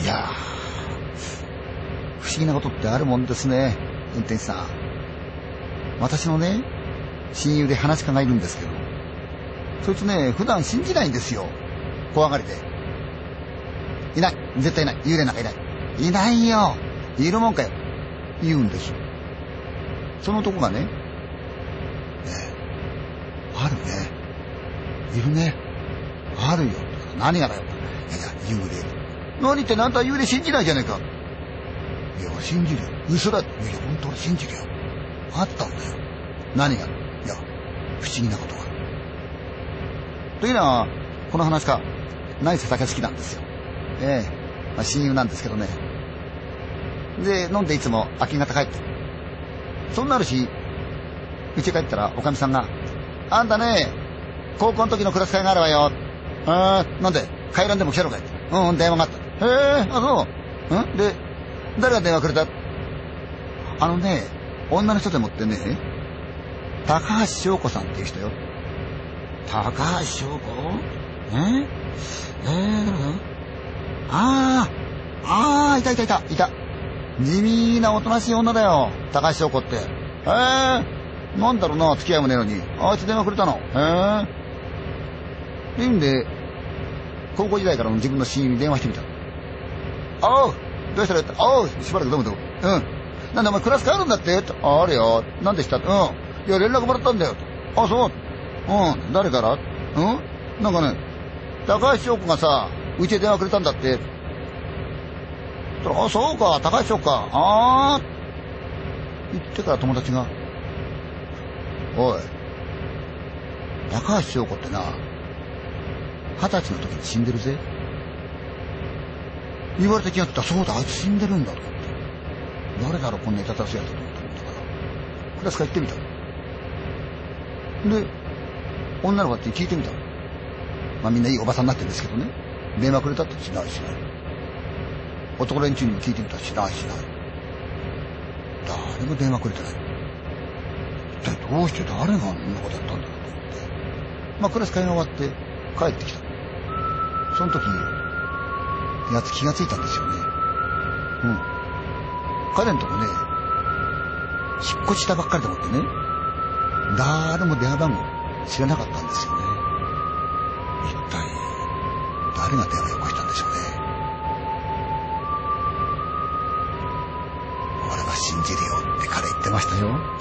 いや不思議なことってあるもんですね、運転手さん。私のね、親友で話し家がいるんですけど、そいつね、普段信じないんですよ。怖がりで。いない。絶対いない。幽霊なんかいない。いないよ。いるもんかよ。言うんですよ。その男がね、ねあるね。いるね。あるよ。何がだよ。いやいや、幽霊。何ってなんた幽霊信じないじゃねえか。いや、信じるよ。嘘だって。いや、本当に信じるよ。あったんだよ。何が？いや、不思議なことが。というのは、この話か、何せ酒好きなんですよ。ええまあ、親友なんですけどね。で、飲んでいつも明け方帰って。そんなあるし、家帰ったらおかみさんが、あんたね、高校の時のクラス会があるわよ。あー、なんで帰らんでも来たのかいうん、電話があった。へえ、あ、そう。ん？で、誰が電話くれた？あのね、女の人でもってね、高橋翔子さんっていう人よ。高橋翔子？え？えー、ああ、ああ、いたいたいた、いた。地味なおとなしい女だよ、高橋翔子って。へえー、なんだろうな、付き合いもねえのに。あいつ電話くれたの？へえー。いいんで、高校時代からの自分の親友に電話してみた。おうどうしたらっておうしばらくどうもどう。ん。なんでお前クラス帰るんだって？あるよ。なんでした？うん。いや、連絡もらったんだよ。あ、そう。うん。誰から？うん？なんかね、高橋翔子がさ、うちで電話くれたんだって。あ、そうか、高橋翔子か。ああ。言ってから友達が、おい、高橋翔子ってな、二十歳の時に死んでるぜ。言われた気がついたらそうだ、あいつ死んでるんだと思って。誰だろう、こんないたたすやつと思ったから。クラス帰ってみた。で、女の子って聞いてみた。まあみんないいおばさんになってるんですけどね。電話くれたってしないしない。男連中にも聞いてみたしないしない。誰も電話くれてない。一体どうして誰があんなことやったんだろうと思って。まあクラス会が終わって帰ってきた。その時、やつ気がついたんですよね。うん。彼のとこね、引っ越したばっかりと思ってね、誰も電話番号知らなかったんですよね。一体、誰が電話よこしたんでしょうね。俺は信じるよって彼言ってましたよ。